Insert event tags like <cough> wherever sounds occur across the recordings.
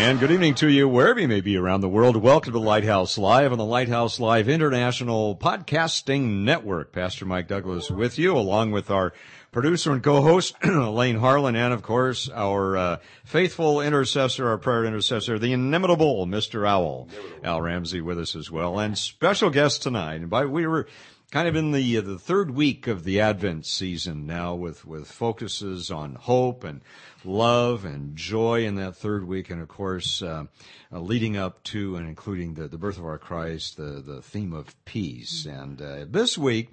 And good evening to you, wherever you may be around the world. Welcome to Lighthouse Live on the Lighthouse Live International Podcasting Network. Pastor Mike Douglas with you, along with our producer and co-host, <clears throat> Elaine Harlan, and of course, our uh, faithful intercessor, our prayer intercessor, the inimitable Mr. Owl, Al Ramsey with us as well. And special guest tonight. And by, we were kind of in the, uh, the third week of the Advent season now with, with focuses on hope and love and joy in that third week, and of course, uh, uh, leading up to and including the, the birth of our Christ, the, the theme of peace. And uh, this week,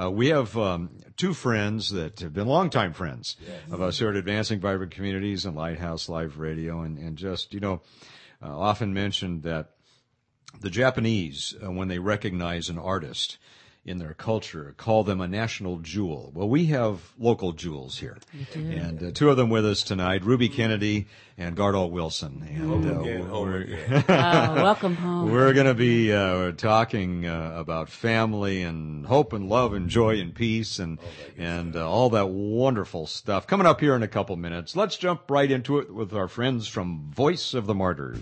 uh, we have um, two friends that have been longtime friends yes. of us here at Advancing Vibrant Communities and Lighthouse Live Radio, and, and just, you know, uh, often mentioned that the Japanese, uh, when they recognize an artist, in their culture call them a national jewel. Well, we have local jewels here, and uh, two of them with us tonight: Ruby Kennedy and Gardol Wilson. And home uh, again, home again. uh, <laughs> welcome home. We're going to be uh, talking uh, about family and hope and love and joy and peace and oh, and uh, all that wonderful stuff coming up here in a couple minutes. Let's jump right into it with our friends from Voice of the Martyrs.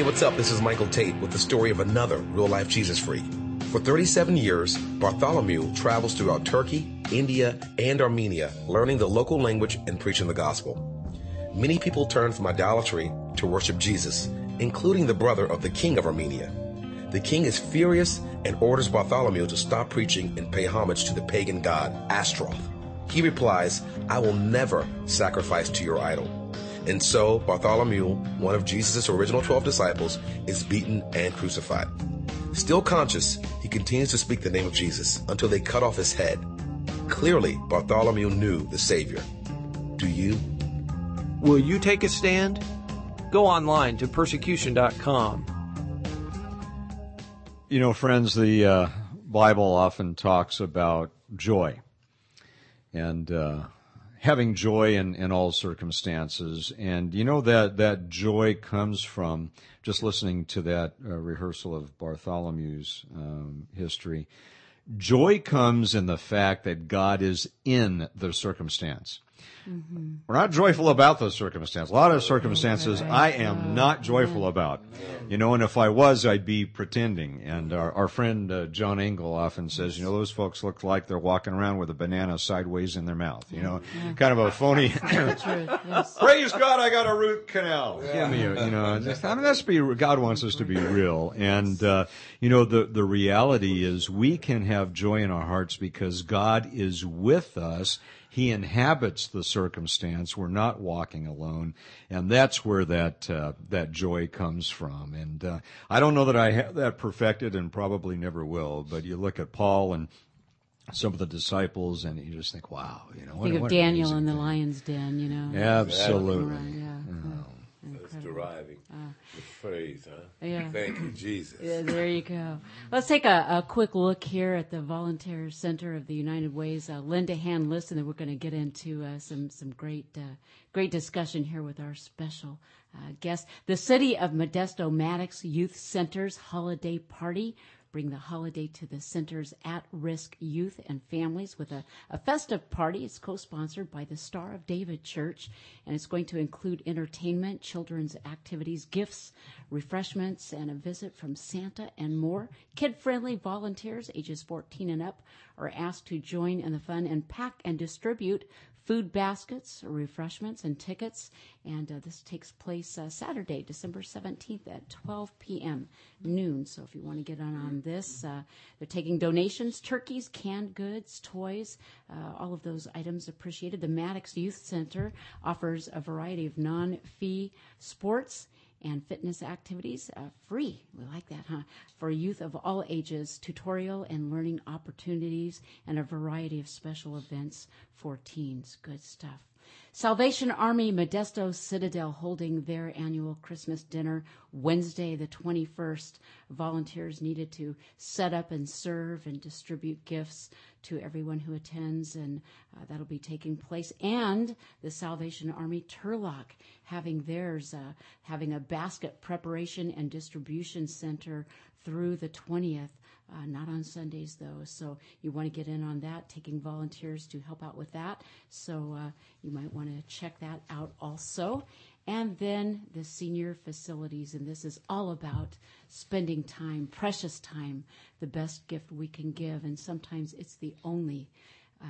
Hey, what's up? This is Michael Tate with the story of another real life Jesus freak. For 37 years, Bartholomew travels throughout Turkey, India, and Armenia, learning the local language and preaching the gospel. Many people turn from idolatry to worship Jesus, including the brother of the king of Armenia. The king is furious and orders Bartholomew to stop preaching and pay homage to the pagan god Astaroth. He replies, I will never sacrifice to your idol. And so Bartholomew, one of Jesus' original 12 disciples, is beaten and crucified. Still conscious, he continues to speak the name of Jesus until they cut off his head. Clearly, Bartholomew knew the Savior. Do you? Will you take a stand? Go online to persecution.com. You know, friends, the uh, Bible often talks about joy. And uh, having joy in, in all circumstances. And you know that, that joy comes from just listening to that uh, rehearsal of Bartholomew's um, history. Joy comes in the fact that God is in the circumstance. Mm-hmm. We're not joyful about those circumstances. A lot of circumstances right. I am not joyful about. You know, and if I was, I'd be pretending. And our, our friend uh, John Engel often says, you know, those folks look like they're walking around with a banana sideways in their mouth. You know, yeah. kind of a phony. <laughs> yes. Praise God, I got a root canal. Yeah. Give me a, you know, <laughs> I mean, that's be, God wants us to be real. And, uh, you know, the, the reality is we can have joy in our hearts because God is with us he inhabits the circumstance. We're not walking alone, and that's where that uh, that joy comes from. And uh, I don't know that I have that perfected, and probably never will. But you look at Paul and some of the disciples, and you just think, "Wow!" You know, think what, of what Daniel in the lion's den. You know, absolutely. Right, yeah. That's deriving uh, the phrase, huh? Yeah. Thank you, Jesus. Yeah, there you go. Let's take a, a, quick look here at the Volunteer Center of the United Ways. Uh, Linda Hand-List, and then we're going to get into uh, some some great uh, great discussion here with our special uh, guest. The City of Modesto Maddox Youth Center's holiday party bring the holiday to the center's at-risk youth and families with a, a festive party. It's co-sponsored by the Star of David Church, and it's going to include entertainment, children's activities, gifts, refreshments, and a visit from Santa and more. Kid-friendly volunteers ages 14 and up are asked to join in the fun and pack and distribute food baskets, refreshments, and tickets. And uh, this takes place uh, Saturday, December 17th at 12 p.m. noon. So if you want to get on on this, uh, they're taking donations, turkeys, canned goods, toys, uh, all of those items appreciated. The Maddox Youth Center offers a variety of non-fee sports and fitness activities uh, free. We like that, huh? For youth of all ages, tutorial and learning opportunities, and a variety of special events for teens. Good stuff. Salvation Army Modesto Citadel holding their annual Christmas dinner Wednesday, the 21st. Volunteers needed to set up and serve and distribute gifts to everyone who attends, and uh, that'll be taking place. And the Salvation Army Turlock having theirs, uh, having a basket preparation and distribution center through the 20th. Uh, not on Sundays though, so you want to get in on that, taking volunteers to help out with that. So uh, you might want to check that out also. And then the senior facilities, and this is all about spending time, precious time, the best gift we can give, and sometimes it's the only uh,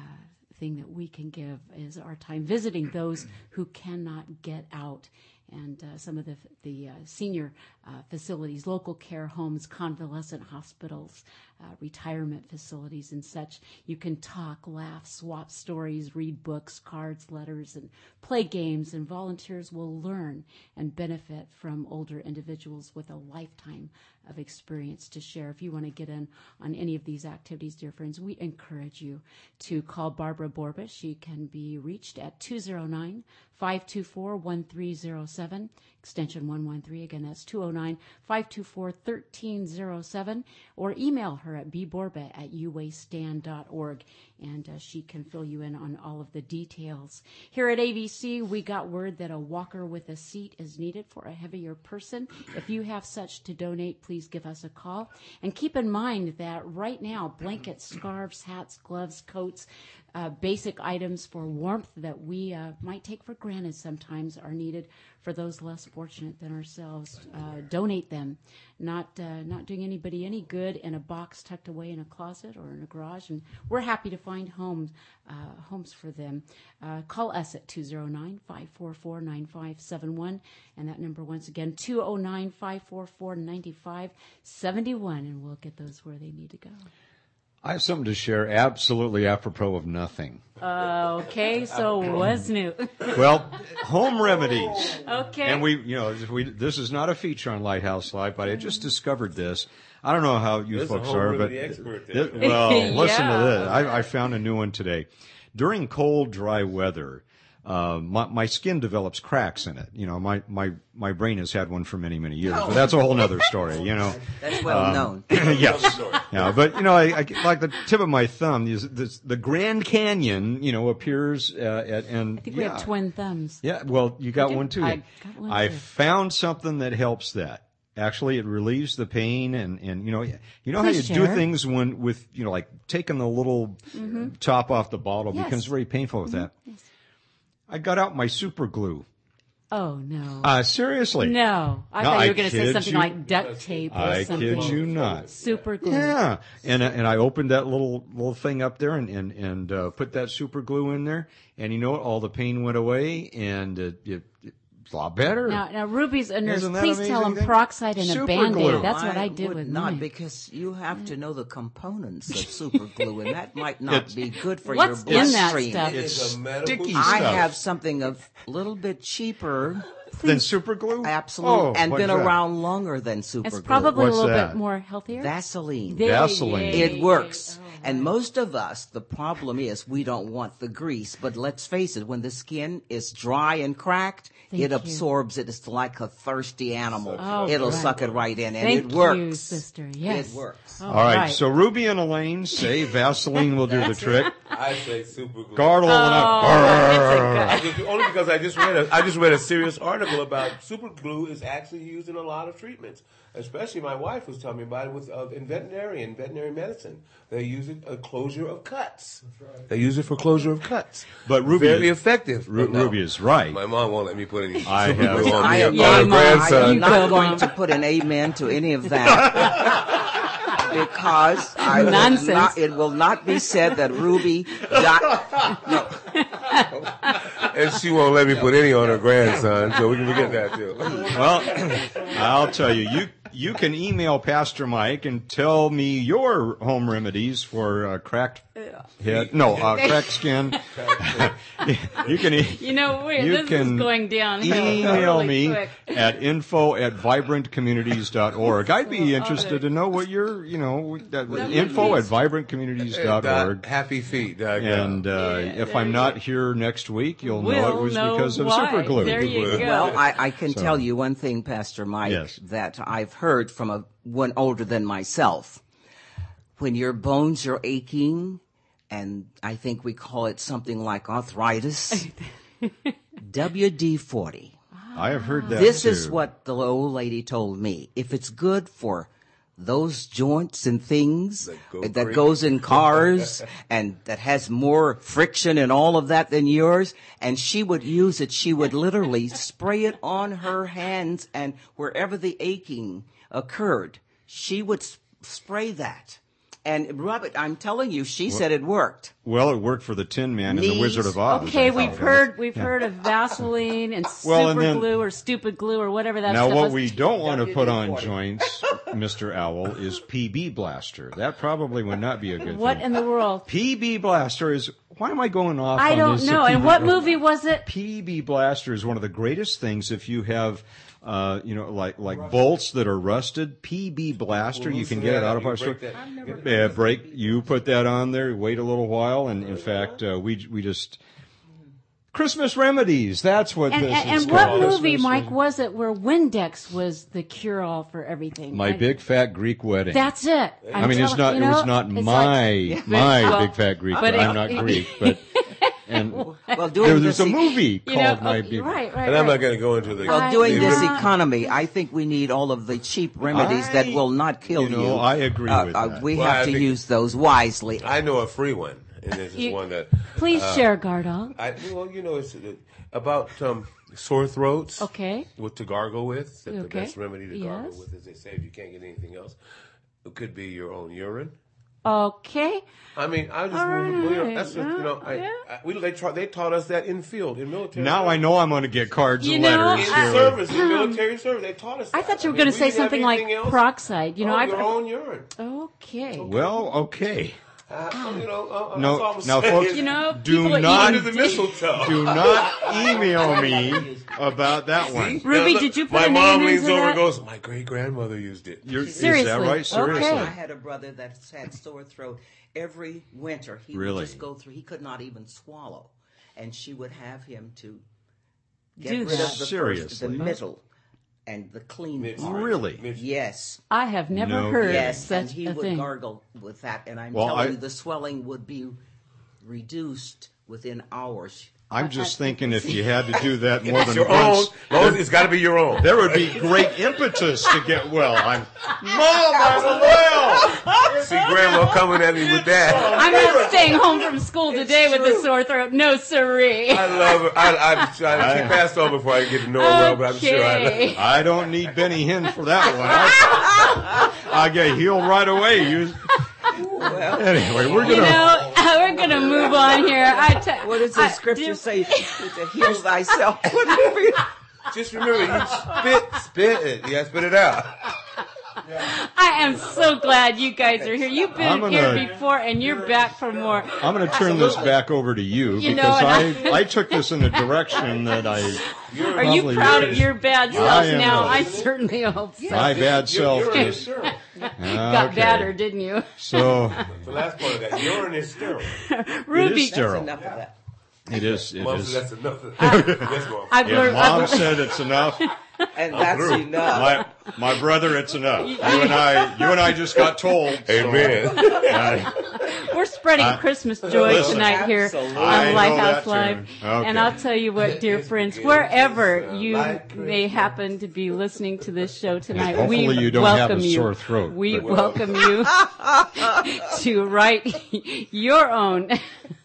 thing that we can give is our time visiting those who cannot get out and uh, some of the, the uh, senior uh, facilities, local care homes, convalescent hospitals, uh, retirement facilities, and such. You can talk, laugh, swap stories, read books, cards, letters, and play games, and volunteers will learn and benefit from older individuals with a lifetime of experience to share. If you want to get in on any of these activities, dear friends, we encourage you to call Barbara Borba. She can be reached at 209 524 1307, extension 113. Again, that's 209 524 1307, or email her at bborba at uwaystan.org, and uh, she can fill you in on all of the details. Here at ABC, we got word that a walker with a seat is needed for a heavier person. If you have such to donate, please give us a call. And keep in mind that right now, blankets, scarves, hats, gloves, coats, uh, basic items for warmth that we uh, might take for granted sometimes are needed for those less fortunate than ourselves. Uh, donate them, not uh, not doing anybody any good in a box tucked away in a closet or in a garage. And we're happy to find homes uh, homes for them. Uh, call us at 209-544-9571, and that number once again 209-544-9571, and we'll get those where they need to go. I have something to share absolutely apropos of nothing. Uh, okay, so what's new? <laughs> well, home remedies. Okay. And we, you know, we, this is not a feature on Lighthouse Live, but I just discovered this. I don't know how you This folks a home are, but remedy expert th- there. well, <laughs> listen to this. I, I found a new one today. During cold, dry weather, uh, my, my skin develops cracks in it. You know, my, my, my brain has had one for many, many years, but that's a whole nother story, you know. <laughs> That's well known. <laughs> yes. Yeah, but you know, I, I like the tip of my thumb is this, the Grand Canyon, you know, appears uh, at and I think we have twin thumbs. Yeah, well, you got one too. I got one I too. found something that helps that. Actually, it relieves the pain, and and you know, you know Please how you do things when with you know, like taking the little top off the bottle Mm-hmm. Yes. Mm-hmm. becomes very painful with that. I got out my super glue. Oh no. Uh, seriously. no. I No, thought you were going to say something you- like duct tape or I something. kid you not. Super glue. Yeah, and and I opened that little little thing up there and and and uh, put that super glue in there, and you know what? All the pain went away, and it, it, it's a lot better. Now, now Ruby's a nurse. Isn't Please tell amazing him thing? peroxide and Super a band glue. aid. That's what I did would with not mine. because you have to know the components of <laughs> super glue, and that might not It's- be good for What's your in that bloodstream. stuff? it's It's sticky stuff. I have something of a little bit cheaper, Than super glue? absolutely, Oh, and what's been that? around longer than super it's glue. probably What's a little that? bit more healthier. Vaseline. There- Vaseline. it works. Oh. Mm-hmm. And most of us, the problem is we don't want the grease. But let's face it, when the skin is dry and cracked, Thank it you. absorbs it. It's like a thirsty animal. Oh, It'll right. suck it right in, and Thank it works. you, sister. Yes. It works. All right, so Ruby and Elaine say <laughs> Vaseline will do the trick. I say super glue. Gargle Oh, enough. I only because I just read a I just read a serious article about super glue is actually used in a lot of treatments. Especially my wife was telling me about it with uh, in veterinarian veterinary medicine. They use it a closure of cuts. They use it for closure of cuts. But Ruby very is- effective. Ru- no, Ruby is right. My mom won't let me put any I have. I am on Yeah, her Mom, I grandson. not go, going to put an amen to any of that <laughs> because I will Nonsense. not, it will not be said that Ruby got. No, and she won't let me put any on her grandson, so we can forget that too. Well, I'll tell you, you you can email Pastor Mike and tell me your home remedies for uh, cracked head. No, uh, <laughs> cracked skin. <laughs> you can e- You know, wait, You this can is going downhill email really me quick. at info at vibrantcommunities.org. I'd be interested to know what your, you know, that, info at Dot vibrantcommunities.org. happy feet. dot. And uh, Yeah, if I'm not go. here next week, you'll know We'll it was know because of super glue. There you <laughs> go. well, I, I can So- tell you one thing, Pastor Mike, Yes. that I've heard from a one older than myself. When your bones are aching, and I think we call it something like arthritis, <laughs> WD forty. I have heard that. This is what the old lady told me. If it's good for those joints and things That go that goes in cars <laughs> and that has more friction and all of that than yours, and she would use it, she would literally <laughs> spray it on her hands and wherever the aching occurred, she would s- spray that. And Robert. I'm telling you, she said it worked. Well, it worked for the Tin Man and the Wizard of Oz. Okay, we've thought. heard we've heard of Vaseline and super Well, and then- glue or stupid glue or whatever that Now, stuff what is. we don't want to put on joints, Mr. Owl, is PB Blaster. That probably would not be a good thing. What thing. in the world? PB Blaster is. Why am I going off? I on don't this? know. And what movie was it? PB Blaster is one of the greatest things if you have. Uh, you know, like like bolts that are rusted. PB Blaster, you can get it out of our store. Yeah, break. You put that on there. Wait a little while, and in fact, uh, we we just Christmas remedies. That's what And, this and, is and what called. movie, Christmas Mike, was it where Windex was the cure all for everything? My I- big fat Greek wedding. That's it. I mean, it's not. you it was not my like- my Well, big fat Greek. but I'm not <laughs> Greek, but and <laughs> Well, there, there's this, a movie you called know, My okay, right, right, and I'm right. not going to go into the. Well, doing you this economy, I think we need all of the cheap remedies that will not kill you you. know, I agree Uh, with uh, that. we Well, I have to use those wisely. I know a free one, and this is You- one that Please share, Gardol. I well, you know, it's uh, about um, sore throats. Okay. What to gargle with? That the best remedy to gargle with, as they say, if you can't get anything else, it could be your own urine. Okay. I mean, I just All well, you know, right. that's just, you know, I, Yeah. I, we they taught they taught us that in field in military. Now I know I'm going to get cards You and know, letters. in I- service, in um, military service, they taught us. I that. thought you were mean, going to we say something like else. peroxide. You know, oh, I've your own urine. okay. well, okay. Uh, you know, uh, No, that's now, saying. folks, You know, do not the mistletoe. do <laughs> not email me about that one. Ruby, Now, did you put My mom name leans over that? and goes, "My great grandmother used it." You're, is Seriously, that right? Seriously. okay. I had a brother that had sore throat every winter. He Really? would just go through. He could not even swallow, and she would have him to get Do rid that. of the first, the middle, and the clean Mitch. part. Really? Mitch. Yes. I have never No heard kidding. Yes, and such he a would thing. gargle with that, and I'm Well, telling I- you, the swelling would be reduced within hours. I'm just thinking if you had to do that <laughs> more than your once, Long as it's got to be your own. there would be great impetus to get well. I'm, Mom, I'm well. See grandma coming at me with that. I'm not staying home from school today with a sore throat. No, siree. I love it. I, I, I, <laughs> she passed on before I get to know her well, but I'm sure I love Okay. I don't need Benny Hinn for that one. I, I get healed right away. You, anyway, we're gonna. know, <laughs> we're gonna move on here. I t- What does the I scripture do- say? To heal thyself. <laughs> Just remember, you spit, spit it. You spit it out. I am so glad you guys are here. You've been gonna- here before, and you're back for more. I'm going to turn this back over to you, You because and I, I took this in a direction that I. Are you probably proud of your bad self am now? a- I certainly hope so. My bad self You're, you're is. sure. got Okay. badder, didn't you? So The last part of that, urine <laughs> is sterile. Ruby, sterile. Enough of that. It is. It Mom is. said that's enough. <laughs> Yes, Mom. I've If learned. mom I've, said it's enough, <laughs> And that's enough. my my brother, it's enough. You and I, <laughs> you and I just got told. so, Amen. uh, we're spreading Christmas joy listen. tonight here Absolutely. On know Lighthouse Live. Okay. And I'll tell you what, dear friends, wherever uh, you may happen to be listening to this show tonight, Hopefully we you don't have welcome a you. sore throat, we welcome you to write your own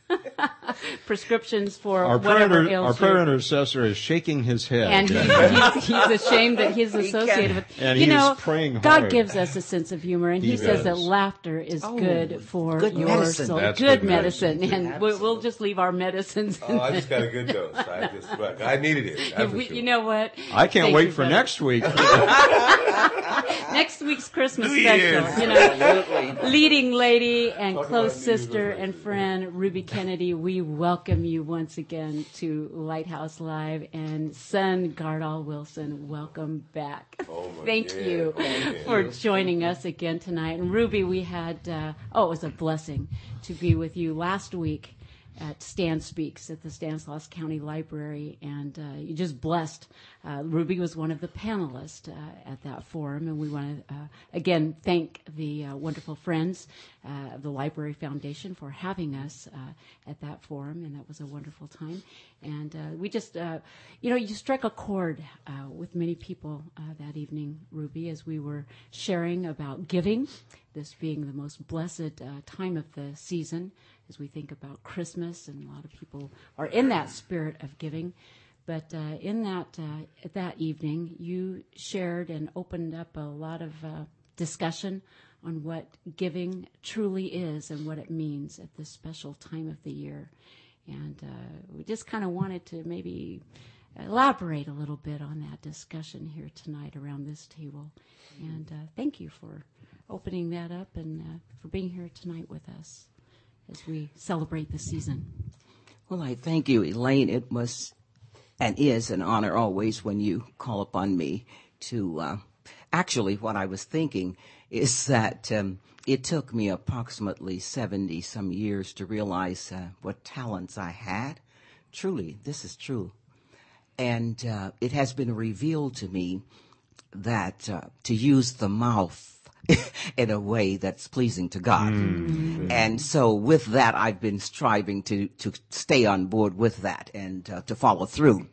<laughs> prescriptions for our prayer, whatever inter- ails our prayer you. intercessor is shaking his head. and he's, <laughs> <laughs> he's, he's ashamed that he's associated with. And you he know, praying God gives us a sense of humor, and He, He says that laughter is oh, good for good your medicine. soul. That's good good medicine, medicine. and we'll, we'll just leave our medicines. Oh, I just got a good dose. I just, but I needed it. We- sure. You know what? I can't Thank wait for brother. next week. next week's Christmas New special. Year's. You know, leading lady and Talk close sister and friend Ruby Kennedy, we welcome you once again to Lighthouse Live. And son Gardol Wilson, welcome back. Oh, <laughs> Thank God. you Oh, for joining us again tonight. And Ruby, we had uh, oh, it was a blessing to be with you last week at Stan Speaks at the Stanislaus County Library, and uh, you just blessed. Uh, Ruby was one of the panelists uh, at that forum, and we want to uh, again thank the uh, wonderful friends uh, of the Library Foundation for having us at that forum, and that was a wonderful time. And we just, you know, you struck a chord with many people that evening, Ruby, as we were sharing about giving, this being the most blessed time of the season as we think about Christmas, and a lot of people are in that spirit of giving. But uh, in that uh, that evening, you shared and opened up a lot of uh, discussion on what giving truly is and what it means at this special time of the year. And uh, we just kind of wanted to maybe elaborate a little bit on that discussion here tonight around this table. And uh, thank you for opening that up and uh, for being here tonight with us as we celebrate the season. Well, I thank you, Elaine. It was and is an honor always when you call upon me to. Uh, actually, what I was thinking is that um, it took me approximately 70 some years to realize uh, what talents I had. Truly, this is true. And uh, it has been revealed to me that uh, to use the mouth <laughs> in a way that's pleasing to God. And so with that, I've been striving to, to stay on board with that and uh, to follow through.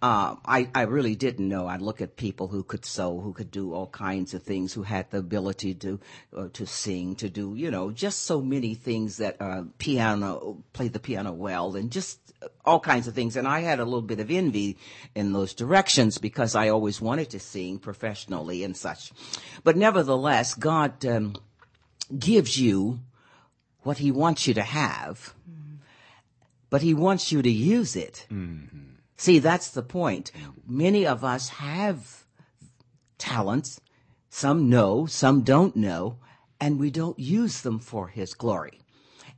Uh, I, I really didn't know. I'd look at people who could sew, who could do all kinds of things, who had the ability to uh, to sing, to do you know just so many things that uh, piano, play the piano well, and just all kinds of things. And I had a little bit of envy in those directions because I always wanted to sing professionally and such. But nevertheless, God um, gives you what He wants you to have, but He wants you to use it. See, that's the point. Many of us have talents. Some know, some don't know, and we don't use them for His glory.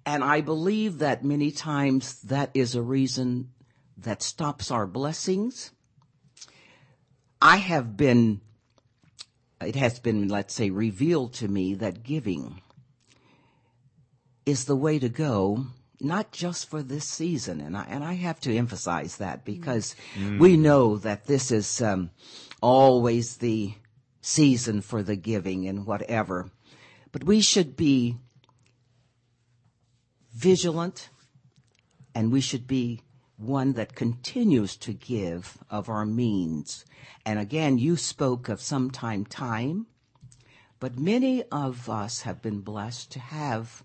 And I believe that many times that is a reason that stops our blessings. I have been, it has been, let's say, revealed to me that giving is the way to go, not just for this season. And I, and I have to emphasize that because we know that this is um, always the season for the giving and whatever. But we should be vigilant and we should be one that continues to give of our means. And again, you spoke of sometime time, but many of us have been blessed to have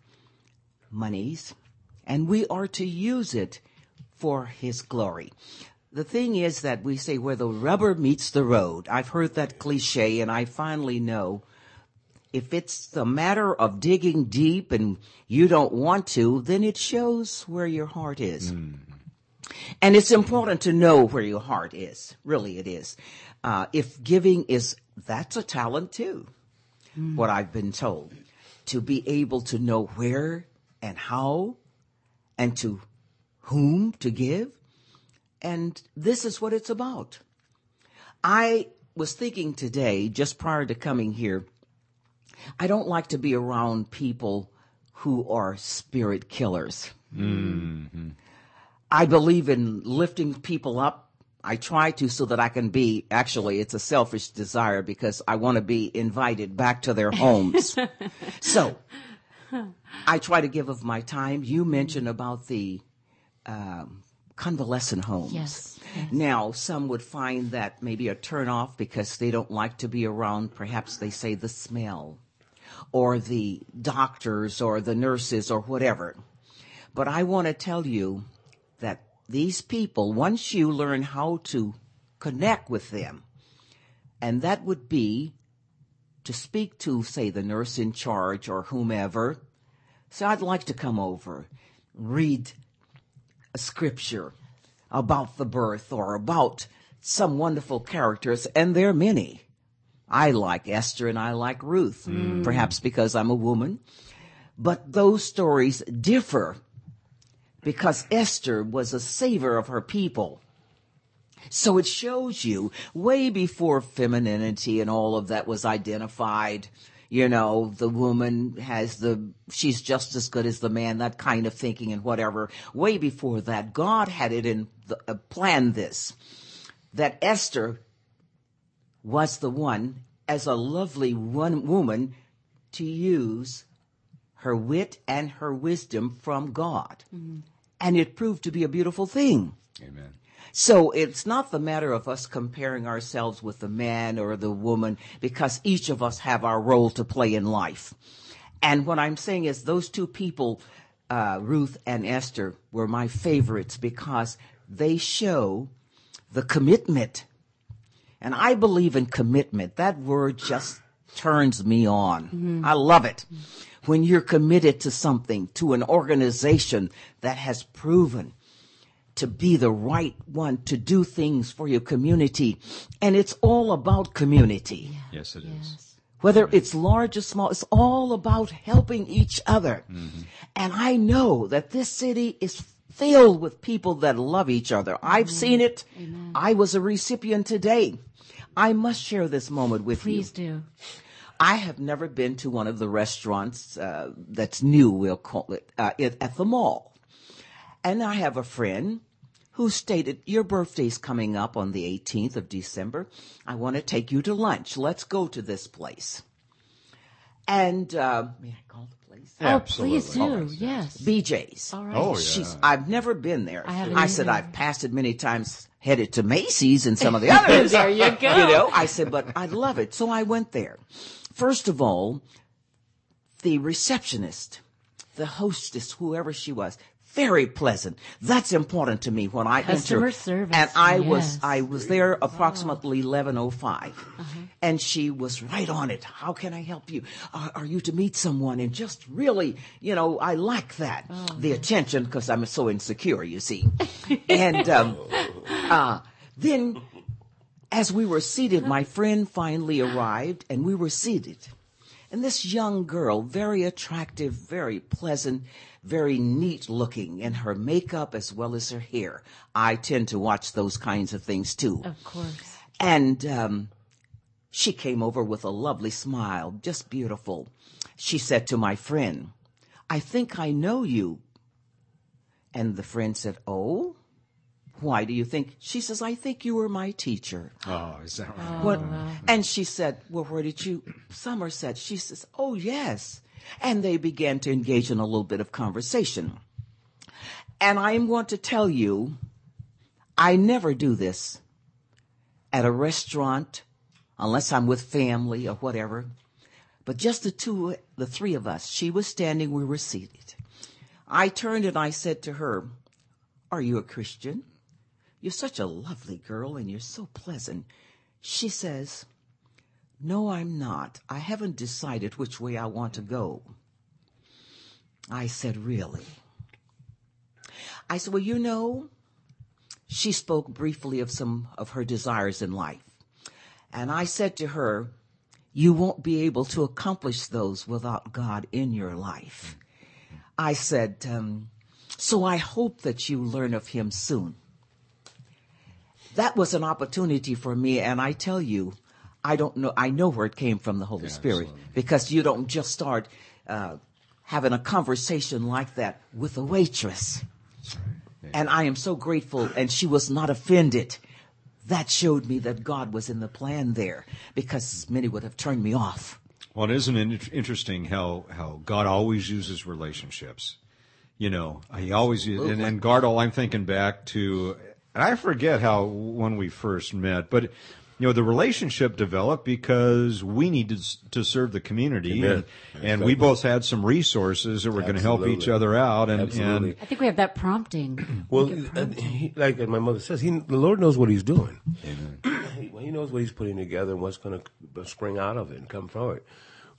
monies, and we are to use it for His glory. The thing is that we say where the rubber meets the road. I've heard that cliche, and I finally know if it's a matter of digging deep and you don't want to, then it shows where your heart is. And it's important to know where your heart is. Really, it is. Uh, if giving is, that's a talent too. What I've been told. To be able to know where and how and to whom to give. And this is what it's about. I was thinking today, just prior to coming here, I don't like to be around people who are spirit killers. Mm-hmm. I believe in lifting people up. I try to so that I can be, actually, it's a selfish desire because I want to be invited back to their homes. <laughs> so, I try to give of my time. You mentioned about the um, convalescent homes. Yes, yes. Now, some would find that maybe a turnoff because they don't like to be around, perhaps they say the smell or the doctors or the nurses or whatever. But I want to tell you that these people, once you learn how to connect with them, and that would be to speak to, say, the nurse in charge or whomever. So I'd like to come over, read a scripture about the birth or about some wonderful characters, and there are many. I like Esther and I like Ruth, mm. perhaps because I'm a woman. But those stories differ because Esther was a saver of her people. So it shows you way before femininity and all of that was identified. You know, the woman has the, she's just as good as the man, that kind of thinking and whatever. Way before that, God had it in, the, uh, planned this, that Esther was the one as a lovely one woman to use her wit and her wisdom from God. And it proved to be a beautiful thing. Amen. So it's not the matter of us comparing ourselves with the man or the woman because each of us have our role to play in life. And what I'm saying is those two people, uh, Ruth and Esther, were my favorites because they show the commitment. And I believe in commitment. That word just turns me on. I love it. When you're committed to something, to an organization that has proven to be the right one to do things for your community. And it's all about community. Yes, it is. Yes. Whether it's large or small, it's all about helping each other. And I know that this city is filled with people that love each other. I've seen it. I was a recipient today. I must share this moment with you. Please do. I have never been to one of the restaurants uh, that's new, we'll call it, uh, at at the mall. And I have a friend who stated, Your birthday's coming up on the 18th of December. I want to take you to lunch. Let's go to this place. And, uh, may I call the place? Oh, please do. Absolutely. Yes. BJ's. All right. Oh, yeah. She's, I've never been there. I haven't I said, either. I've passed it many times, headed to Macy's and some of the <laughs> others. There you <laughs> go. You know, I said, but I love it. So I went there. First of all, the receptionist, the hostess, whoever she was, very pleasant. That's important to me when I Customer enter. service, And I was. I was there approximately 1105 and she was right on it. How can I help you? Uh, are you to meet someone? And just really, you know, I like that. the attention because I'm so insecure, you see. <laughs> and, um, uh, then as we were seated, my friend finally arrived and we were seated. And this young girl, very attractive, very pleasant, very neat looking in her makeup as well as her hair. I tend to watch those kinds of things too. Of course. And um, she came over with a lovely smile, just beautiful. She said to my friend, I think I know you. And the friend said, Oh, why do you think? She says, I think you were my teacher. Oh, is that right? What? And she said, Well, where did you? Somerset. She says, Oh, yes. And they began to engage in a little bit of conversation. And I'm going to tell you, I never do this at a restaurant unless I'm with family or whatever. But just the two, the three of us, she was standing, we were seated. I turned and I said to her, Are you a Christian? You're such a lovely girl and you're so pleasant. She says, No, I'm not. I haven't decided which way I want to go. I said, Really? I said, Well, you know, she spoke briefly of some of her desires in life. And I said to her, You won't be able to accomplish those without God in your life. I said, um, So I hope that you learn of Him soon. That was an opportunity for me, and I tell you, I don't know. I know where it came from, the Holy Spirit, because you don't just start uh, having a conversation like that with a waitress. And I am so grateful, and she was not offended. That showed me that God was in the plan there, because many would have turned me off. Well, it isn't it interesting how, how God always uses relationships. You know, he always, and, and Gardol, I'm thinking back to, and I forget how, when we first met, but, you know, the relationship developed because we needed to serve the community Amen. and, and we both had some resources that were going to help each other out and, Absolutely. and I think we have that prompting. <clears throat> Well, uh, he, like my mother says, he, the Lord knows what He's doing. <clears throat> he, he knows what He's putting together and what's going to spring out of it and come from it.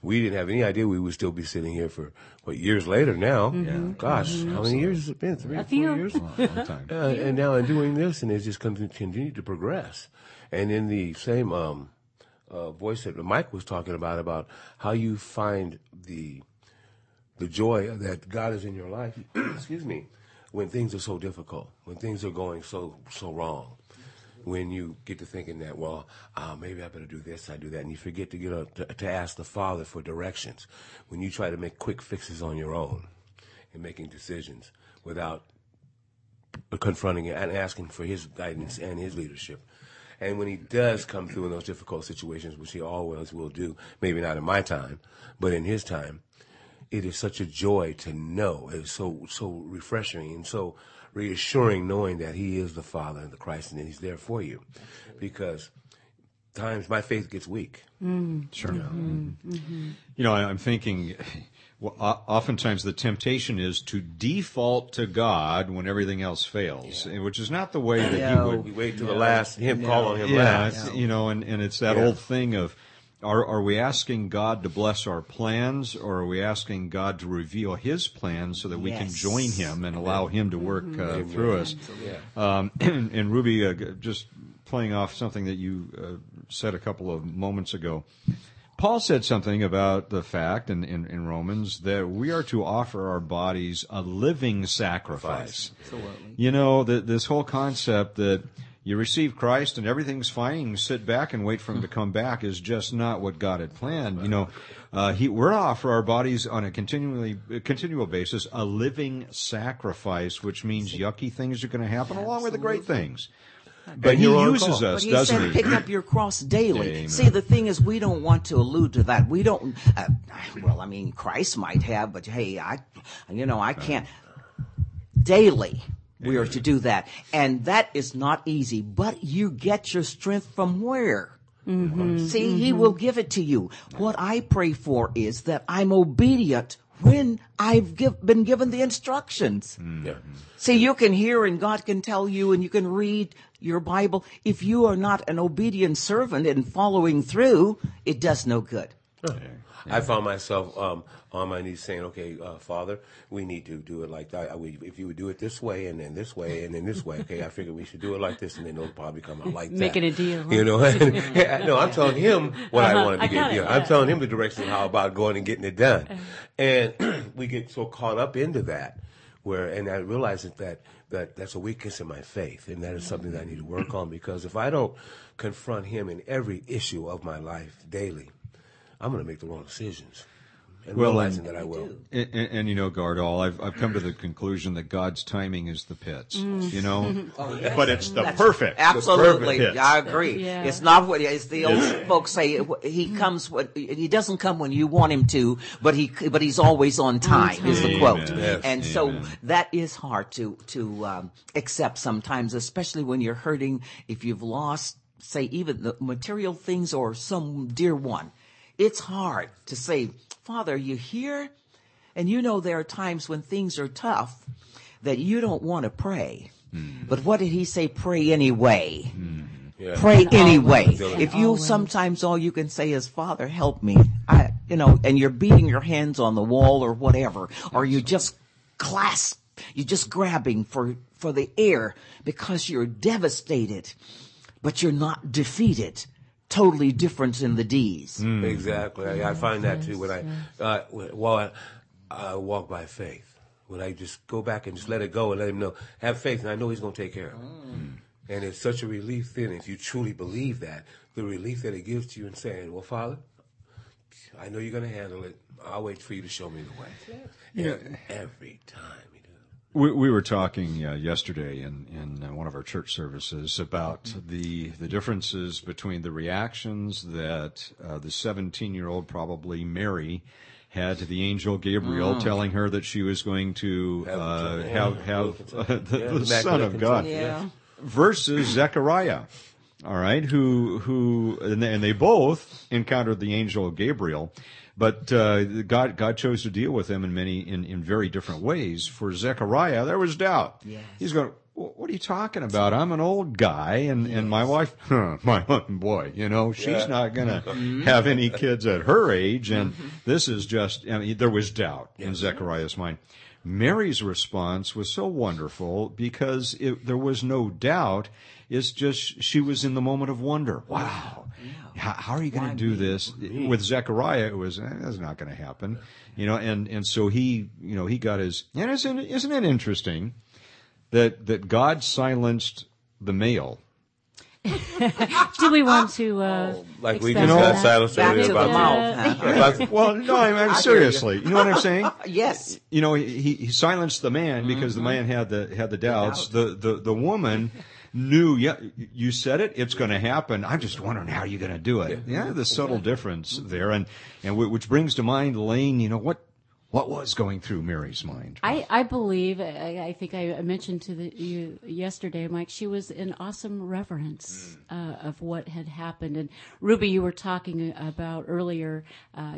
We didn't have any idea we would still be sitting here for what years later now. Gosh, how many years has it been? Three, A four few. years. <laughs> long time. Uh, and now in doing this, and it's just con- continued to progress. And in the same um, uh, voice that Mike was talking about, about how you find the the joy that God is in your life. <clears throat> excuse me, when things are so difficult, when things are going so so wrong, when you get to thinking that, well, uh, maybe I better do this, I do that, and you forget to get a, to, to ask the Father for directions. When you try to make quick fixes on your own and making decisions without confronting and asking for his guidance and his leadership. And when he does come through in those difficult situations, which he always will do, maybe not in my time, but in his time, it is such a joy to know. It's so so refreshing and so reassuring knowing that he is the Father and the Christ and that he's there for you. Because times my faith gets weak. Mm. Sure. Mm-hmm. Mm-hmm. Mm-hmm. You know, I, I'm thinking, well, oftentimes the temptation is to default to God when everything else fails, which is not the way that No. you We would. wait till the last, him call on him Yeah, last. it's- you know, and, and it's that Yeah. old thing of, are, are we asking God to bless our plans, or are we asking God to reveal His plans so that we can join Him and allow Him to work uh, through us? Um, <clears throat> and Ruby, uh, just playing off something that you uh, said a couple of moments ago, Paul said something about the fact in, in, in Romans that we are to offer our bodies a living sacrifice. Absolutely. You know, the, this whole concept that you receive Christ and everything's fine, you sit back and wait for Him to come back is just not what God had planned. You know, uh, he, we're to offer our bodies on a continually, a continual basis a living sacrifice, which means yucky things are going to happen along with the great things. But And He uses us, But he doesn't said, He? pick up your cross daily. Amen. See, the thing is, we don't want to allude to that. We don't. Uh, well, I mean, Christ might have, but hey, I, you know, I can't. Daily, we are to do that, and that is not easy. But you get your strength from where? Mm-hmm. See, He mm-hmm. will give it to you. What I pray for is that I'm obedient when I've give, been given the instructions. Mm-hmm. Yeah. See, you can hear and God can tell you and you can read your Bible. If you are not an obedient servant and following through, it does no good. I found myself um, on my knees saying, "Okay, uh, Father, we need to do it like that. I- we- If you would do it this way, and then this way, and then this way, okay, I figured we should do it like this, and then it'll probably come out like that." Making a deal, huh? you know? <laughs> <laughs> no, I'm telling him what I Uh-huh, wanted to I get it, done. I'm telling him the direction of how about going and getting it done, and <clears throat> we get so caught up into that. Where and I realize that, that that that's a weakness in my faith, and that is something that I need to work on because if I don't confront Him in every issue of my life daily, I'm going to make the wrong decisions, and Well, realizing and- that I will. And, and, and, you know, Gardol, I've I've come to the conclusion that God's timing is the pits. You know, <laughs> but it's the perfect. Absolutely, perfect. I agree. Yeah. It's not what it's the old folks say. He comes when he doesn't come when you want him to, but he but he's always on time. Is the Amen. quote, Yes. and so Amen. that is hard to to um, accept sometimes, especially when you're hurting. If you've lost, say, even the material things or some dear one, it's hard to say, Father, you here, and you know there are times when things are tough that you don't want to pray. But what did he say? Pray anyway. Yeah. Pray anyway. Always. If you Always. sometimes all you can say is, Father, help me. I, you know, and you're beating your hands on the wall or whatever, or you just clasp, you're just grabbing for, for the air because you're devastated, but you're not defeated. Totally different in the D's. Mm. Exactly. I, I find that too when I uh, while I, I walk by faith. When I just go back and just let it go and let him know, have faith, and I know he's going to take care of it. Mm. Mm. And it's such a relief then, if you truly believe that, the relief that it gives to you in saying, well, Father, I know you're going to handle it. I'll wait for you to show me the way. And every time you do. We, we were talking uh, yesterday in, in uh, one of our church services about the the differences between the reactions that uh, the 17 year old probably Mary had to the angel Gabriel telling her that she was going to Have uh, children. have have conception. uh, <laughs> the, Yeah, the immaculate Son of God. Yeah. versus Zechariah. All right, who who and they, and they both encountered the angel Gabriel, but uh, God God chose to deal with them in many in, in very different ways. For Zechariah, there was doubt. Yes. He's going, what are you talking about? I'm an old guy, and and my wife, huh, <laughs> my boy, you know, she's Yeah. not going <laughs> to have any kids at her age, and this is just. I mean, there was doubt in Zechariah's mind. Mary's response was so wonderful because it, there was no doubt. It's just she was in the moment of wonder. Wow, how, how are you going to do this with Zechariah? It was eh, that's not going to happen, you know. And and so he, you know, he got his. And isn't isn't it interesting that that God silenced the male? <laughs> Do we want to? Uh, Like we expand just got that? silenced Back earlier to the about mouth. <laughs> <laughs> huh? about- Well, no, I mean seriously. You know what I'm saying? Yes. you know, he, he silenced the man because the man had the had the doubts. The the the woman knew. Yeah, you said it. It's going to happen. I'm just wondering how you're going to do it. Yeah, the subtle difference there, and and wh- which brings to mind, Lane. You know what what was going through Mary's mind? I, I believe, I, I think I mentioned to the, you yesterday, Mike, she was in awesome reverence uh, of what had happened. And Ruby, you were talking about earlier uh,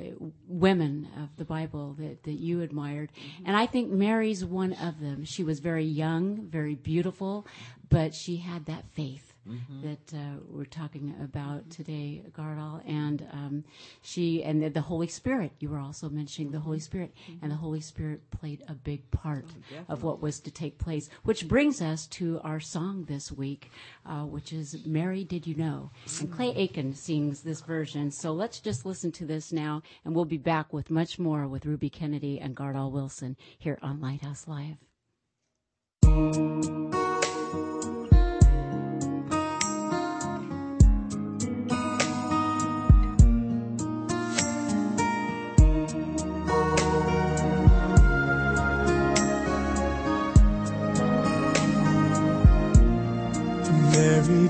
women of the Bible that, that you admired. And I think Mary's one of them. She was very young, very beautiful, but she had that faith. That uh, we're talking about today, Gardol, and um, she and the, the Holy Spirit. You were also mentioning the Holy Spirit, and the Holy Spirit played a big part of what was to take place. Which brings us to our song this week, uh, which is "Mary, Did You Know?" And Clay Aiken sings this version. So let's just listen to this now, and we'll be back with much more with Ruby Kennedy and Gardol Wilson here on Lighthouse Live.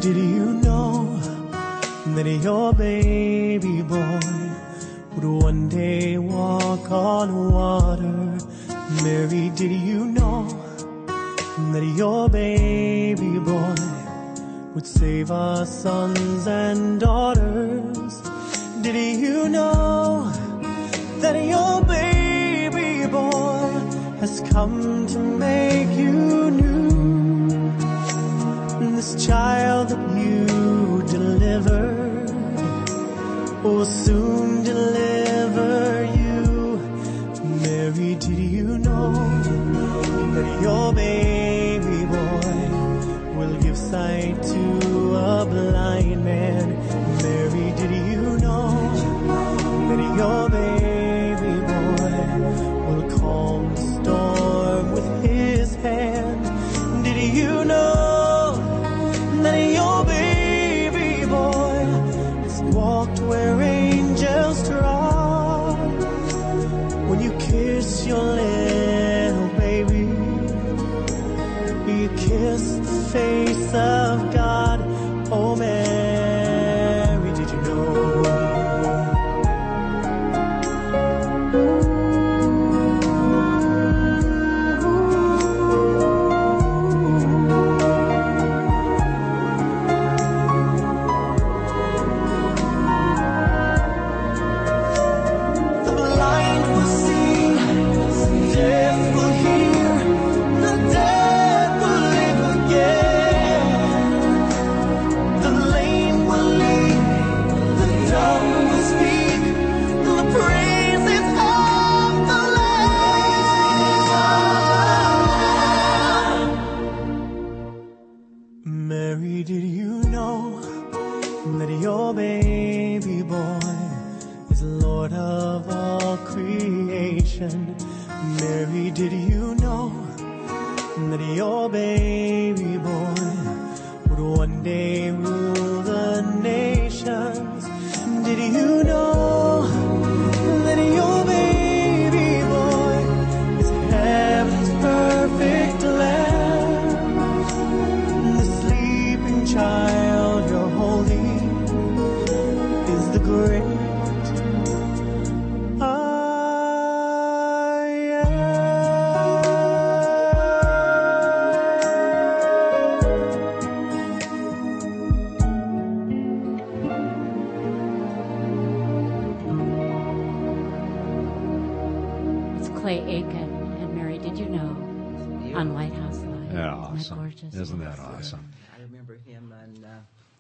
Did you know that your baby boy would one day walk on water? Mary, did you know that your baby boy would save our sons and daughters? Did you know that your baby boy has come to make you child that you delivered will soon deliver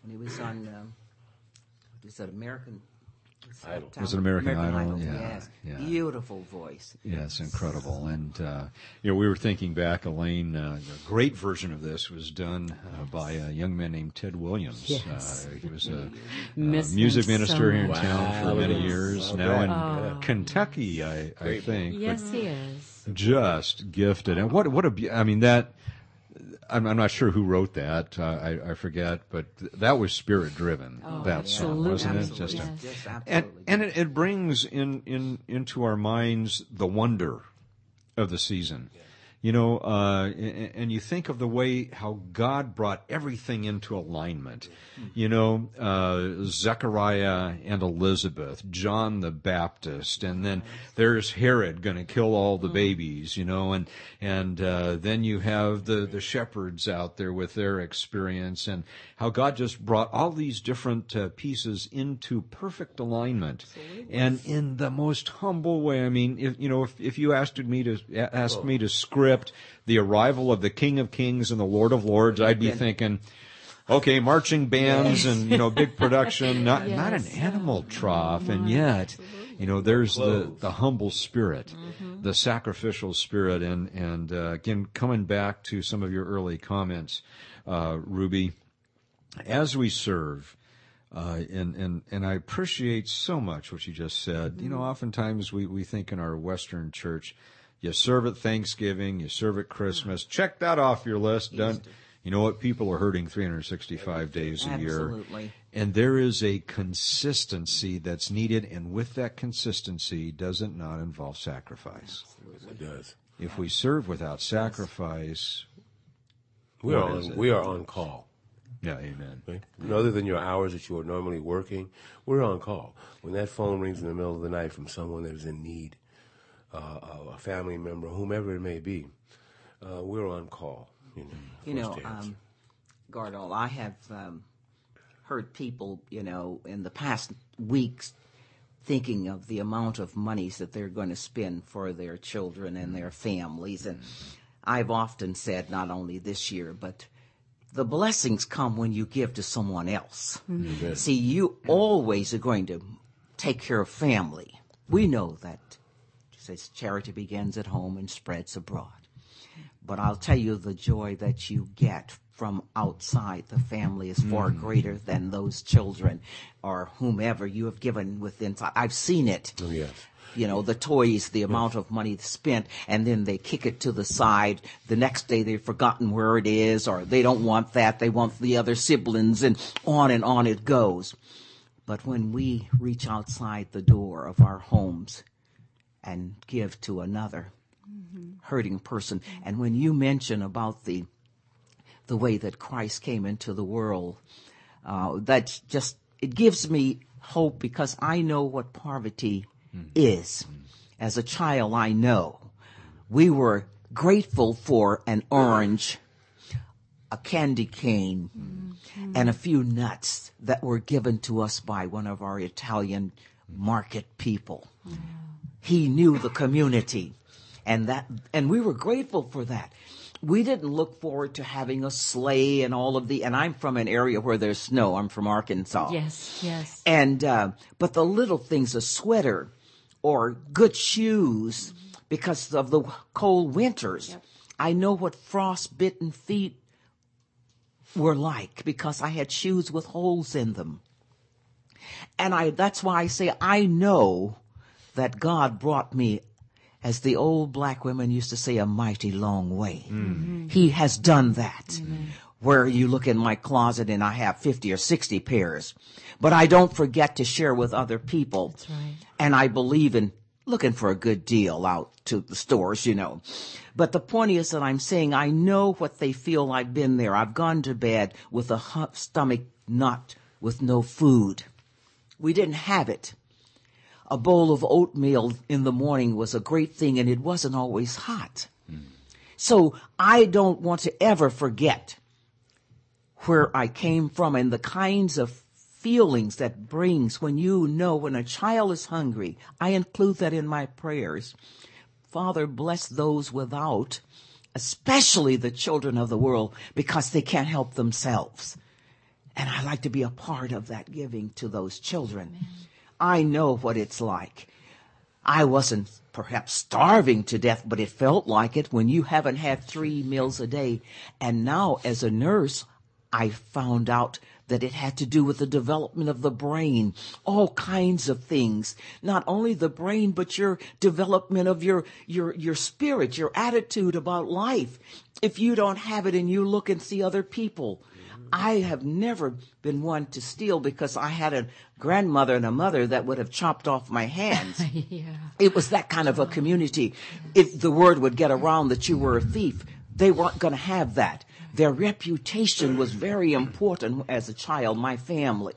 uh, when he was on, um, what is that, American Idol. It was it American Idol? Yeah, Yes. yeah. Beautiful voice. Yes, incredible. And, uh, you know, we were thinking back, Elaine, uh, a great version of this was done uh, by a young man named Ted Williams. Yes. Uh, he was a, a music him so minister here in much. town for many years, now in Oh. Kentucky, I, I Great. think. but Yes, he is. just gifted. And what, what a, be- I mean, that, I'm, I'm not sure who wrote that. Uh, I, I forget, but th- that was spirit driven. Oh, that song, wasn't it? Absolutely. Just a, Yes. Just and and it, it brings in in into our minds the wonder of the season. You know, uh, and, and you think of the way how God brought everything into alignment. You know, uh, Zechariah and Elizabeth, John the Baptist, and then there's Herod going to kill all the babies. You know, and and uh, then you have the the shepherds out there with their experience, and how God just brought all these different uh, pieces into perfect alignment, and in the most humble way. I mean, if you know, if if you asked me to asked me to script the arrival of the King of Kings and the Lord of Lords, I'd be thinking. Okay, marching bands and you know big production, <laughs> not not an animal trough, and yet, you know, there's the the humble spirit, the sacrificial spirit, and and uh, again coming back to some of your early comments, uh, Ruby, as we serve, uh, and and and I appreciate so much what you just said. You know, oftentimes we we think in our Western church, you serve at Thanksgiving, you serve at Christmas, check that off your list. Done. You know what? People are hurting 365 days a year. Absolutely. And there is a consistency that's needed, and with that consistency, does it not involve sacrifice? It does. If we serve without sacrifice, We are on, we are on call. yeah, amen. Right? Other than your hours that you are normally working, we're on call. When that phone rings in the middle of the night from someone that is in need, uh, a family member, whomever it may be, uh, we're on call. You know, You know, first um, Gardol, I have um, heard people, you know, in the past weeks thinking of the amount of monies that they're going to spend for their children and their families. And I've often said, not only this year, but the blessings come when you give to someone else. See, you always are going to take care of family. We know that. Says charity begins at home and spreads abroad. But I'll tell you the joy that you get from outside the family is far mm. greater than those children or whomever you have given within. I've seen it. Oh, yes. You know, the toys, the amount of money spent, and then they kick it to the side. The next day they've forgotten where it is, or they don't want that. They want the other siblings, and on and on it goes. But when we reach outside the door of our homes and give to another mm-hmm. hurting person, mm-hmm. and when you mention about the the way that Christ came into the world, uh, that just it gives me hope because I know what poverty mm-hmm. is. As a child, I know. We were grateful for an orange, a candy cane, and a few nuts that were given to us by one of our Italian market people. He knew the community and that, and we were grateful for that. We didn't look forward to having a sleigh and all of the, and I'm from an area where there's snow. I'm from Arkansas. Yes, yes. And, uh, but the little things, a sweater or good shoes because of the cold winters. I know what frostbitten feet were like because I had shoes with holes in them. And I, that's why I say I know that God brought me, as the old black women used to say, a mighty long way. Mm. Mm-hmm. He has done that. where you look in my closet and I have 50 or 60 pairs. But I don't forget to share with other people. That's right. And I believe in looking for a good deal out to the stores, you know. But the point is that I'm saying I know what they feel. I've been there. I've gone to bed with a hu- stomach knot with no food. We didn't have it. A bowl of oatmeal in the morning was a great thing and it wasn't always hot. So I don't want to ever forget where I came from and the kinds of feelings that brings when you know when a child is hungry. I include that in my prayers. Father, bless those without, especially the children of the world, because they can't help themselves. And I like to be a part of that giving to those children. I know what it's like. I wasn't perhaps starving to death, but it felt like it when you haven't had three meals a day. And now as a nurse, I found out that it had to do with the development of the brain, all kinds of things. Not only the brain, but your development of your, your, your spirit, your attitude about life. If you don't have it and you look and see other people, I have never been one to steal because I had a grandmother and a mother that would have chopped off my hands. <laughs> Yeah. It was that kind of a community. If the word would get around that you were a thief, they weren't going to have that. Their reputation was very important as a child, my family.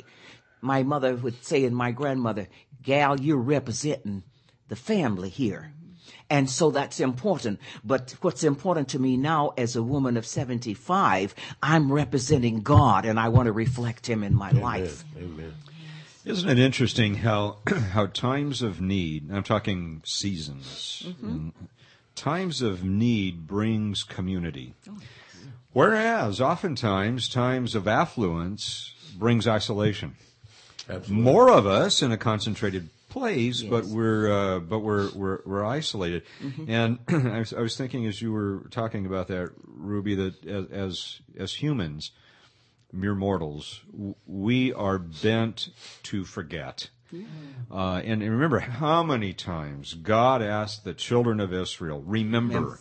My mother would say and my grandmother, gal, you're representing the family here. And so that's important. But what's important to me now as a woman of 75, I'm representing God and I want to reflect him in my life. Amen. Isn't it interesting how <clears throat> how times of need? I'm talking seasons. Mm-hmm. and times of need brings community, whereas oftentimes times of affluence brings isolation. Absolutely. More of us in a concentrated place, but we're uh, but we're we're, we're isolated. And <clears throat> I was, I was thinking as you were talking about that, Ruby, that as as, as humans, mere mortals, w- we are bent to forget. Uh, and, and remember how many times God asked the children of Israel, remember,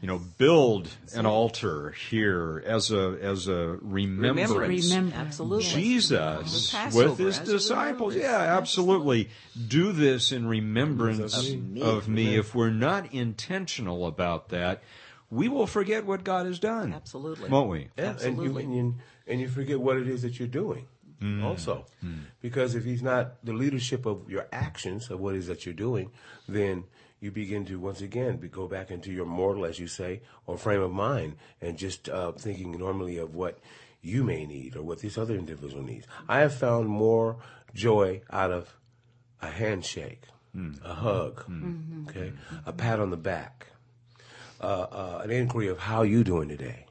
you know, build an altar here as a as a remembrance. Remember. Absolutely. Jesus The Passover with his disciples. Yeah, absolutely. Do this in remembrance Of me. of me. If we're not intentional about that, we will forget what God has done. Absolutely. Won't we? Yeah, Absolutely. And you, and, you, and you forget what it is that you're doing also. Because if he's not the leadership of your actions, of what it is that you're doing, then you begin to once again be, go back into your mortal, as you say, or frame of mind, and just uh, thinking normally of what you may need or what this other individual needs. I have found more joy out of a handshake, a hug, okay, a pat on the back, uh, uh, an inquiry of how you doing today.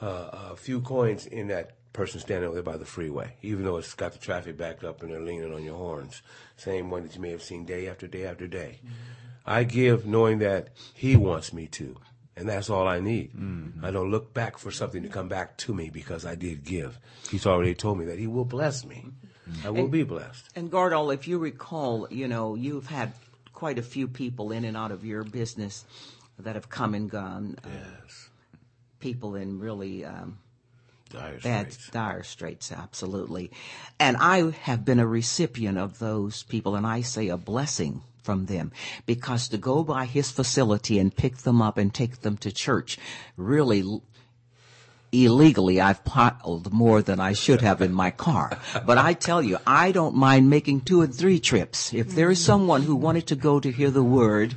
Uh, a few coins in that person standing over there by the freeway, even though it's got the traffic backed up and they're leaning on your horns. Same one that you may have seen day after day after day. I give knowing that he wants me to, and that's all I need. I don't look back for something to come back to me because I did give. He's already told me that he will bless me. I will be blessed. And Gardol, if you recall, you know, you've had quite a few people in and out of your business that have come and gone. uh, Yes. people in really um, Dire bad, straits. dire straits, absolutely. And I have been a recipient of those people, and I say a blessing from them because to go by his facility and pick them up and take them to church really illegally I've piled more than I should have in my car. But I tell you, I don't mind making two and three trips. If there is someone who wanted to go to hear the word,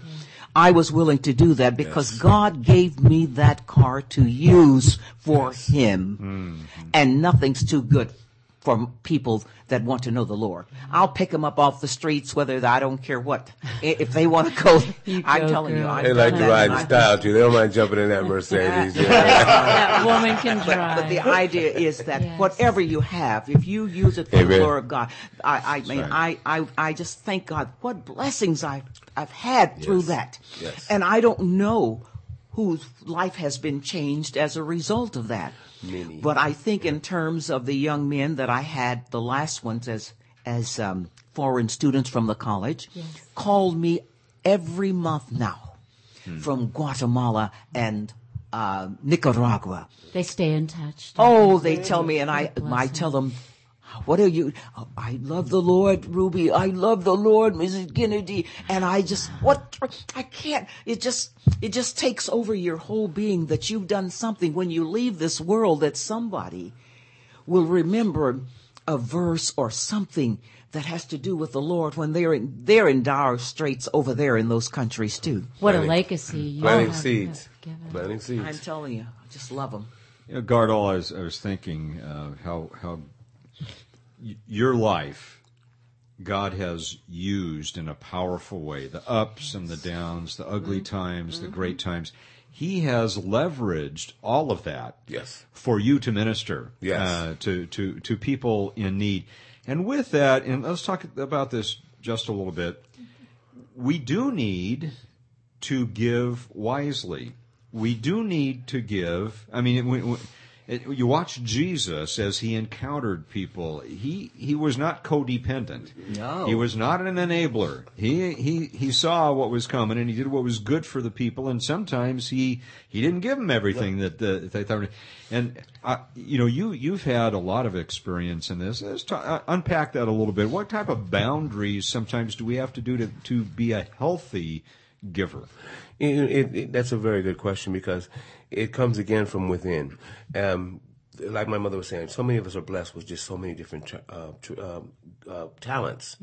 I was willing to do that because God gave me that car to use for Him. Mm-hmm. And nothing's too good for people that want to know the Lord. I'll pick them up off the streets, whether I don't care what. If they want to go, <laughs> I'm go, telling you. I've They done like to ride in style too. They don't mind jumping in that Mercedes. Yeah. that woman can drive. But the idea is that Yes. whatever you have, if you use it for the Amen. glory of God, I, I mean, I, I, I just thank God what blessings I've, I've had through Yes. that. Yes. And I don't know whose life has been changed as a result of that. Many. But I think in terms of the young men that I had, the last ones as, as, um, foreign students from the college, called me every month now from Guatemala and uh, Nicaragua. They stay in touch. Oh, they tell me, and I, What a I blessing. tell them, what are you? "Oh, I love the Lord, Ruby. I love the Lord, Mrs. Kennedy. And I just, what? I can't. It just, it just takes over your whole being that you've done something when you leave this world that somebody will remember a verse or something that has to do with the Lord when they're in, they're in dire straits over there in those countries too. What a legacy you Planting have seeds. given. Planting seeds. I'm telling you, I just love them. You know, Gardol, I was, I was thinking uh, how how y- your life God has used in a powerful way the ups and the downs, the ugly times, the great times. He has leveraged all of that Yes. for you to minister Yes. uh, to, to, to people in need. And with that, and let's talk about this just a little bit. We do need to give wisely. We do need to give. I mean, it, it, it, you watch Jesus as he encountered people. He he was not codependent. No. he was not an enabler. He he he saw what was coming and he did what was good for the people. And sometimes he he didn't give them everything that the, they thought. And uh, you know, you you've had a lot of experience in this. Let's talk, uh, unpack that a little bit. What type of boundaries sometimes do we have to do to to be a healthy giver? It, it, it, that's a very good question because it comes again from within. Um, like my mother was saying, so many of us are blessed with just so many different uh, tr- um, uh, talents,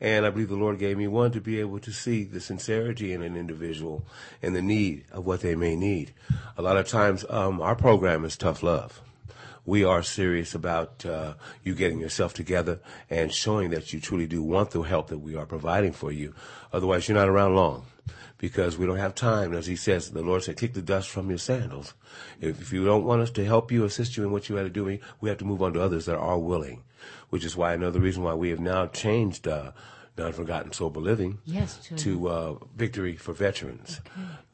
and I believe the Lord gave me one to be able to see the sincerity in an individual and the need of what they may need. A lot of times, um, our program is tough love we are serious about uh, you getting yourself together and showing that you truly do want the help that we are providing for you. Otherwise, you're not around long because we don't have time. As he says, the Lord said, kick the dust from your sandals. If, if you don't want us to help you, assist you in what you had to do, we have to move on to others that are willing, which is why another reason why we have now changed uh, Non-Forgotten Sober Living Yes, to- to uh, Victory for Veterans.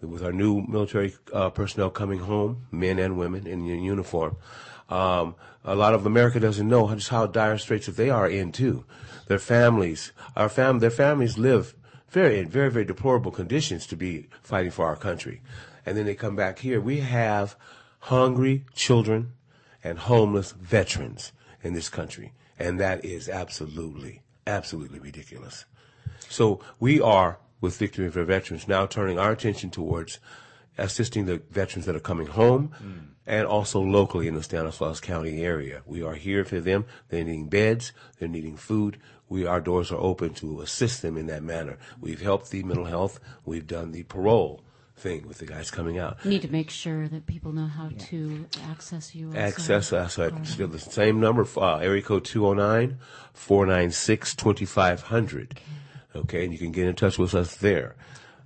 With our new military uh, personnel coming home, men and women in uniform, um, a lot of America doesn't know just how dire straits that they are in too. Their families, our fam, their families live very, in very, very deplorable conditions to be fighting for our country. And then they come back here. We have hungry children and homeless veterans in this country. And that is absolutely, absolutely ridiculous. So we are, with Victory for Veterans, now turning our attention towards assisting the veterans that are coming home mm. and also locally in the Stanislaus County area. We are here for them. They're needing beds. They're needing food. We, our doors are open to assist them in that manner. We've helped the mental health. We've done the parole thing with the guys coming out. Need to make sure that people know how to access you. also. Access us at still the same number, uh, area code 209 496 2500. Okay, and you can get in touch with us there.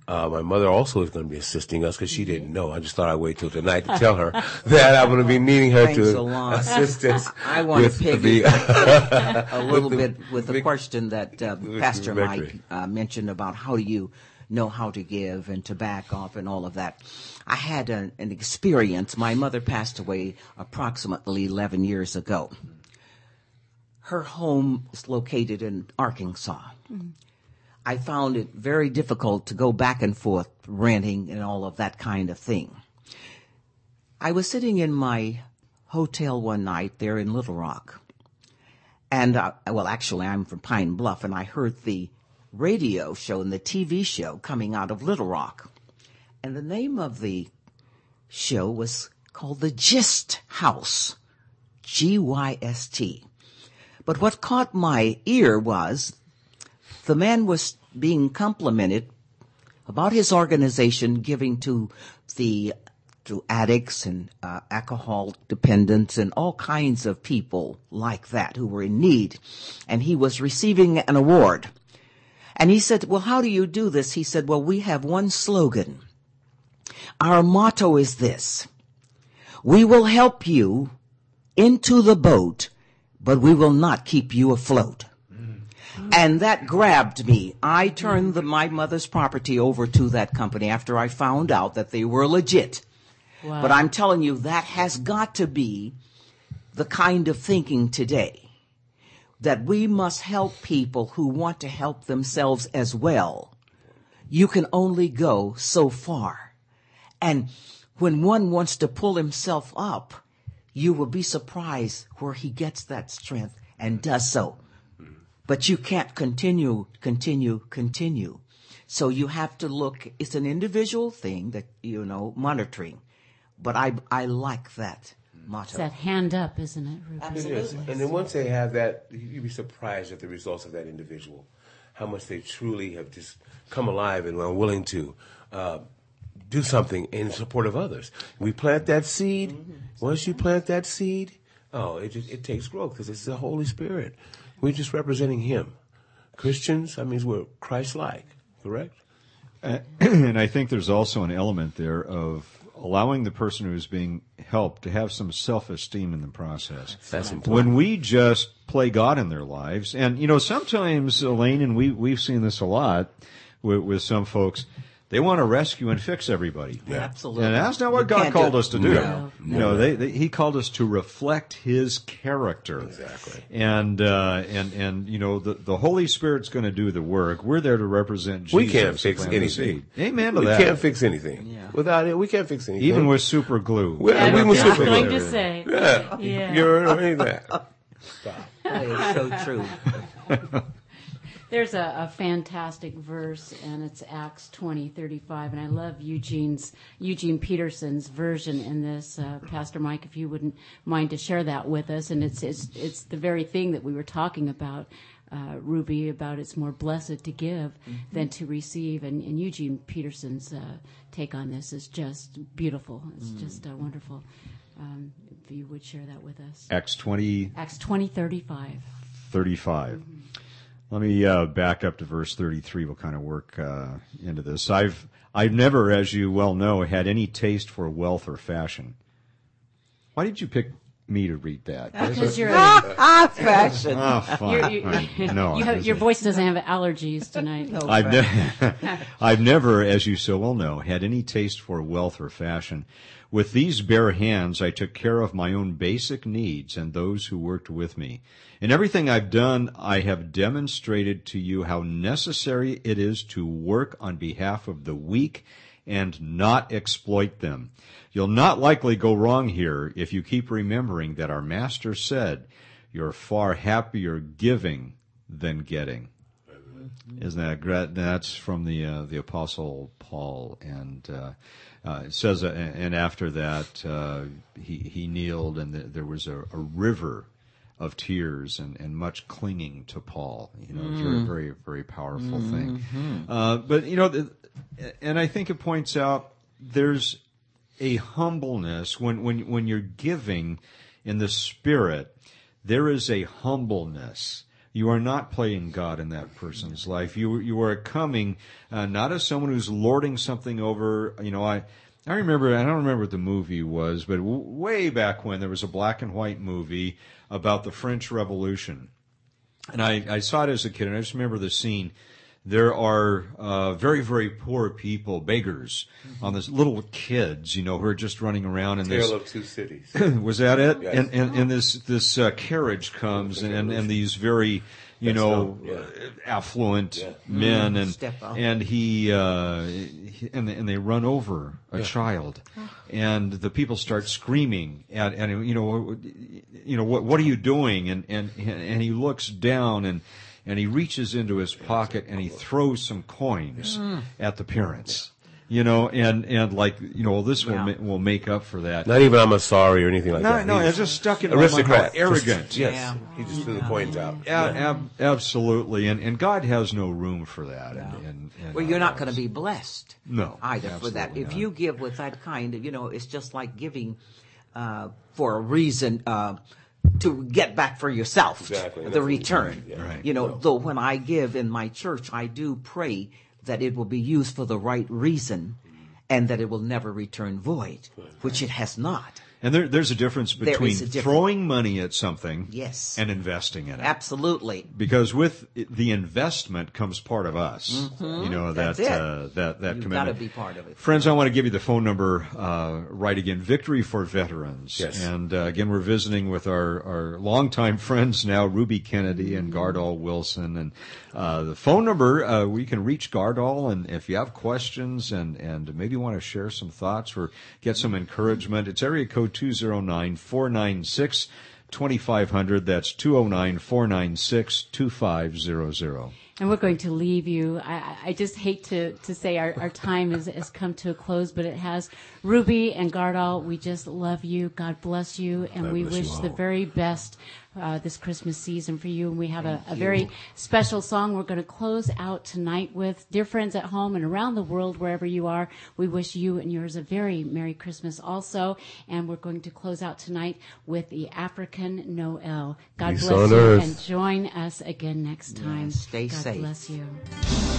Uh, my mother also is going to be assisting us because she didn't know. I just thought I'd wait till tonight to tell her <laughs> that I'm going to be needing her Thanks a to lot. assist us. <laughs> I want with to pick the, <laughs> a little the bit with the Vic- question that uh, Victory Pastor Mike Victory. uh, mentioned about how do you know how to give and to back off and all of that. I had an, an experience. My mother passed away approximately 11 years ago. Her home is located in Arkansas. I found it very difficult to go back and forth ranting and all of that kind of thing. I was sitting in my hotel one night there in Little Rock. And, uh, well, actually, I'm from Pine Bluff, and I heard the radio show and the TV show coming out of Little Rock. And the name of the show was called The GYST House. G-Y-S-T. But what caught my ear was the man was being complimented about his organization giving to the to addicts and uh, alcohol dependents and all kinds of people like that who were in need. And he was receiving an award. And he said well how do you do this? He said well we have one slogan. Our motto is this. We will help you into the boat but we will not keep you afloat and that grabbed me. I turned the, my mother's property over to that company after I found out that they were legit. Wow. But I'm telling you, that has got to be the kind of thinking today. That we must help people who want to help themselves as well. You can only go so far. And when one wants to pull himself up, you will be surprised where he gets that strength and does so. But you can't continue, continue, continue. So you have to look, it's an individual thing that, you know, monitoring. But I, I like that motto. It's that hand up, isn't it, Ruby? It is. And then once they have that, you'd be surprised at the results of that individual, how much they truly have just come alive and are willing to uh, do something in support of others. We plant that seed. Once you plant that seed, oh, it just it takes growth because it's the Holy Spirit. We're just representing Him. Christians, that means we're Christ-like, correct? Uh, <clears throat> and I think there's also an element there of allowing the person who is being helped to have some self-esteem in the process. That's important. When we just play God in their lives, and you know, sometimes Elaine and we we've seen this a lot with, with some folks. They want to rescue and fix everybody. Absolutely. And that's not what You God called us to do. No. You know, they, they, He called us to reflect His character. Exactly. And uh, and and you know, the the Holy Spirit's going to do the work. We're there to represent Jesus. We can't fix anything. seed. Amen to we that. can't fix anything. Yeah. Without it, we can't fix anything. Even with super glue. We- Yeah, we I was was super going glue. to say. Yeah. Yeah. You ever heard that? It's so true. <laughs> There's a, a fantastic verse, and it's Acts twenty thirty five, and I love Eugene's Eugene Peterson's version in this. Uh, Pastor Mike, if you wouldn't mind to share that with us, and it's it's it's the very thing that we were talking about, uh, Ruby, about it's more blessed to give than to receive, and, and Eugene Peterson's uh, take on this is just beautiful. It's just uh, wonderful. Um, if you would share that with us, Acts twenty Acts twenty thirty five. thirty five. Let me uh, back up to verse 33. We'll kind of work uh, into this. I've I've never, as you well know, had any taste for wealth or fashion. Why did you pick me to read that? Because you're <laughs> a, Ah, fashion. Oh, fine. You're- you- Fine. <laughs> no, you have, your voice doesn't have allergies tonight. I've, ne- <laughs> I've never, as you so well know, had any taste for wealth or fashion. With these bare hands, I took care of my own basic needs and those who worked with me. In everything I've done, I have demonstrated to you how necessary it is to work on behalf of the weak and not exploit them. You'll not likely go wrong here if you keep remembering that our Master said, you're far happier giving than getting. Isn't that great? That's from the uh, the Apostle Paul, and uh, uh, it says, uh, and after that, uh, he he kneeled, and th- there was a, a river of tears and, and much clinging to Paul. You know, it's a very very very powerful thing. Uh, but you know, the, and I think it points out there's a humbleness when when when you're giving in the spirit. There is a humbleness. You are not playing God in that person's life. You you are coming uh, not as someone who's lording something over. You know, I I remember I don't remember what the movie was, but w- way back when there was a black and white movie about the French Revolution, and I, I saw it as a kid, and I just remember the scene. There are uh, very, very poor people, beggars, on this little kids, you know, who are just running around in this. Tale of Two Cities. <clears throat> Was that it? Yes. And, and and this this uh, carriage comes, and and these very, you know, Yeah. uh, affluent Yeah. men, and and he, uh, he and they, and they run over a child, and the people start screaming at and you know you know what what are you doing? And and and he looks down and. And he reaches into his pocket and he throws some coins at the parents, you know, and and like you know this will ma- will make up for that. Not even I'm a sorry or anything like No, that. no, no He's it's just stuck in my mind. aristocrat. How Arrogant. Just- yes. Yeah. He just threw the coins out. Yeah, ab- absolutely, and and God has no room for that. And, and, and Well, you're not going to be blessed. No, either for that. absolutely If not. you give with that kind of, you know, it's just like giving uh, for a reason uh, to get back for yourself Exactly. the That's what we return. yeah. Right. You know, though when I give in my church, I do pray that it will be used for the right reason, and that it will never return void, which it has not. And there, there's a difference between a difference. throwing money at something Yes. and investing in it. Absolutely. Because with the investment comes part of us. You know that Mm-hmm. That's it. uh, that that You've commitment. gotta be part of it. Friends, I want to give you the phone number uh, right again. Victory for Veterans. Yes. And uh, again, we're visiting with our our longtime <laughs> friends now, Ruby Kennedy and Gardol Wilson. And uh, the phone number uh, we can reach Gardol, and if you have questions and and maybe want to share some thoughts or get some encouragement, it's area code two zero nine four nine six. 2500 that's 209-496-2500 And we're going to leave you. I, I- just hate to, to say our, our time has, has come to a close, but it has. Ruby and Gardol, we just love you. God bless you. And God we you wish the very best uh, this Christmas season for you. And we have a, a very special song we're going to close out tonight with. Dear friends at home and around the world, wherever you are, we wish you and yours a very Merry Christmas also. And we're going to close out tonight with the African Noel. God Peace bless you earth. and join us again next time. stay God safe. bless you.